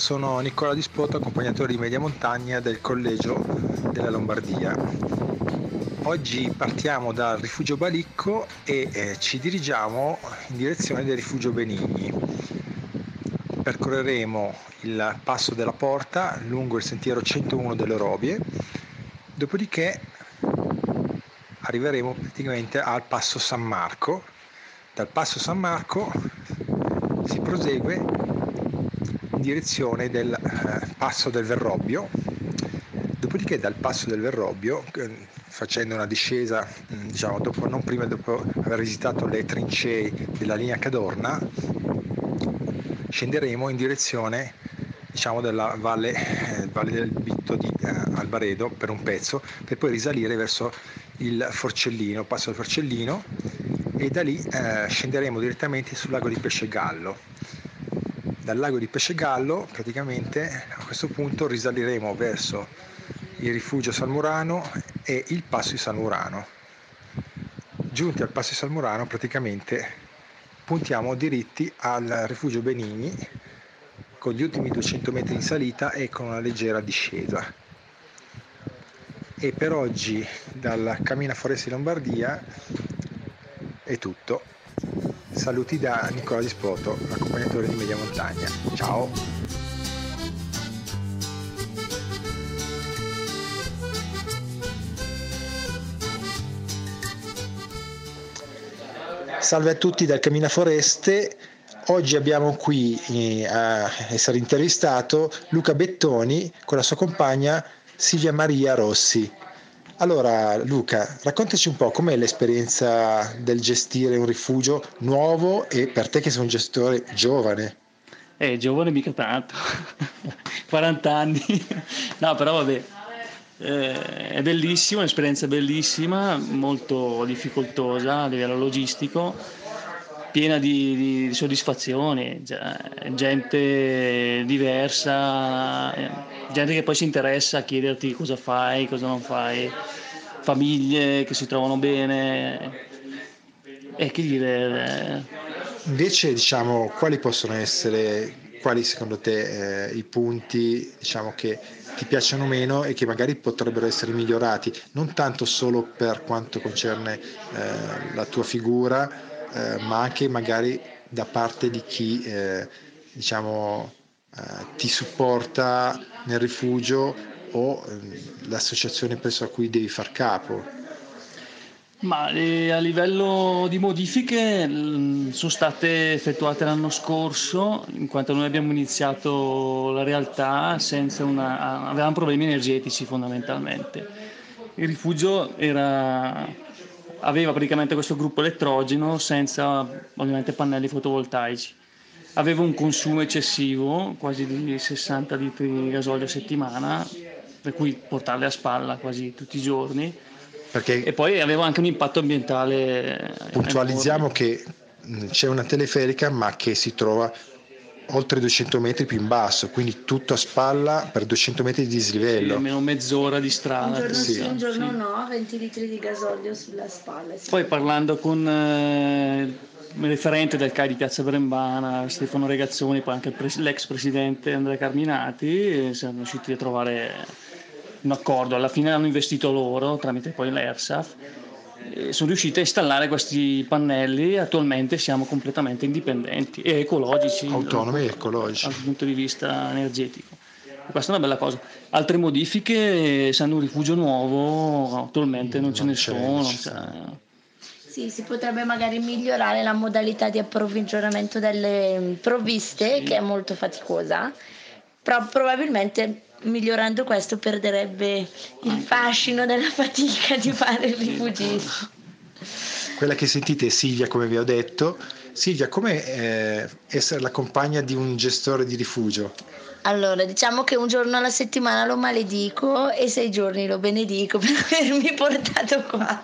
sono Nicola Dispoto, accompagnatore di media montagna del Collegio della Lombardia. Oggi partiamo dal rifugio Balicco e eh, ci dirigiamo in direzione del rifugio Benigni percorreremo il passo della porta lungo il sentiero 101 delle Robie, dopodiché arriveremo praticamente al passo San Marco. Dal passo San Marco si prosegue in direzione del eh, passo del Verrobbio, dopodiché dal passo del Verrobbio, eh, facendo una discesa, mm, diciamo, dopo, non prima dopo aver visitato le trincee della linea Cadorna, scenderemo in direzione diciamo della valle, eh, valle del Bitto di eh, Albaredo per un pezzo per poi risalire verso il Forcellino, passo del Forcellino e da lì eh, scenderemo direttamente sul lago di Pescegallo. Dal lago di Pescegallo praticamente a questo punto risaliremo verso il rifugio Salmurano e il passo di Salmurano. Giunti al passo di Salmurano praticamente puntiamo diritti al rifugio Benigni con gli ultimi 200 metri in salita e con una leggera discesa. E per oggi dal Cammina Foresti Lombardia è tutto. Saluti da Nicola Dispoto, accompagnatore di Media Montagna. Ciao! Salve a tutti dal Cammina Foreste. Oggi abbiamo qui eh, a essere intervistato Luca Bettoni con la sua compagna Silvia Maria Rossi. Allora Luca, raccontaci un po' com'è l'esperienza del gestire un rifugio nuovo e per te che sei un gestore giovane. Eh, giovane mica tanto, 40 anni. No, però vabbè, eh, è bellissimo, un'esperienza bellissima, molto difficoltosa a livello logistico, piena di, di soddisfazioni, gente diversa, eh, gente che poi si interessa a chiederti cosa fai, cosa non fai, famiglie che si trovano bene. E che dire... Eh. Invece, diciamo, quali possono essere, quali secondo te eh, i punti diciamo, che ti piacciono meno e che magari potrebbero essere migliorati, non tanto solo per quanto concerne eh, la tua figura, eh, ma anche magari da parte di chi eh, diciamo, eh, ti supporta nel rifugio o ehm, l'associazione presso a cui devi far capo. Ma eh, a livello di modifiche mh, sono state effettuate l'anno scorso, in quanto noi abbiamo iniziato la realtà senza una... avevamo problemi energetici fondamentalmente. Il rifugio era, aveva praticamente questo gruppo elettrogeno senza ovviamente pannelli fotovoltaici. Aveva un consumo eccessivo, quasi di 60 litri di gasolio a settimana, per cui portarle a spalla quasi tutti i giorni perché e poi aveva anche un impatto ambientale. Puntualizziamo che c'è una teleferica ma che si trova oltre 200 metri più in basso, quindi tutto a spalla per 200 metri di dislivello. Sì, almeno mezz'ora di strada. Un giorno sì, sì un giorno sì. no, 20 litri di gasolio sulla spalla. Sì. Poi parlando con eh, il referente del CAI di Piazza Brembana, Stefano Regazzoni, poi anche pres- l'ex presidente Andrea Carminati, siamo riusciti a trovare un accordo, alla fine hanno investito loro tramite poi l'ERSAF sono riusciti a installare questi pannelli attualmente siamo completamente indipendenti e ecologici autonomi e ecologici. dal punto di vista energetico. Questa è una bella cosa. Altre modifiche se hanno un rifugio nuovo attualmente non, non ce ne sono cioè... Sì, si potrebbe magari migliorare la modalità di approvvigionamento delle provviste, sì. che è molto faticosa, però probabilmente migliorando questo perderebbe il fascino della fatica di fare il rifugista. Quella che sentite è Silvia, come vi ho detto. Silvia, come eh, essere la compagna di un gestore di rifugio? Allora, diciamo che un giorno alla settimana lo maledico e sei giorni lo benedico per avermi portato qua.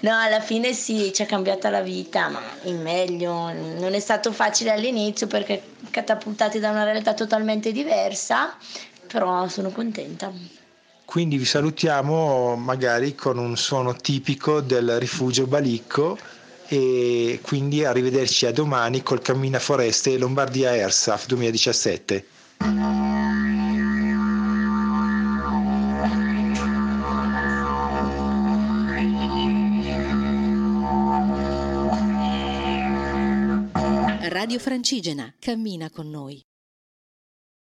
No, alla fine sì, ci è cambiata la vita, ma in meglio. Non è stato facile all'inizio perché catapultati da una realtà totalmente diversa, però sono contenta. Quindi vi salutiamo magari con un suono tipico del rifugio Balicco e quindi arrivederci a domani col Cammina Foreste Lombardia Airsoft 2017. Radio Francigena, cammina con noi.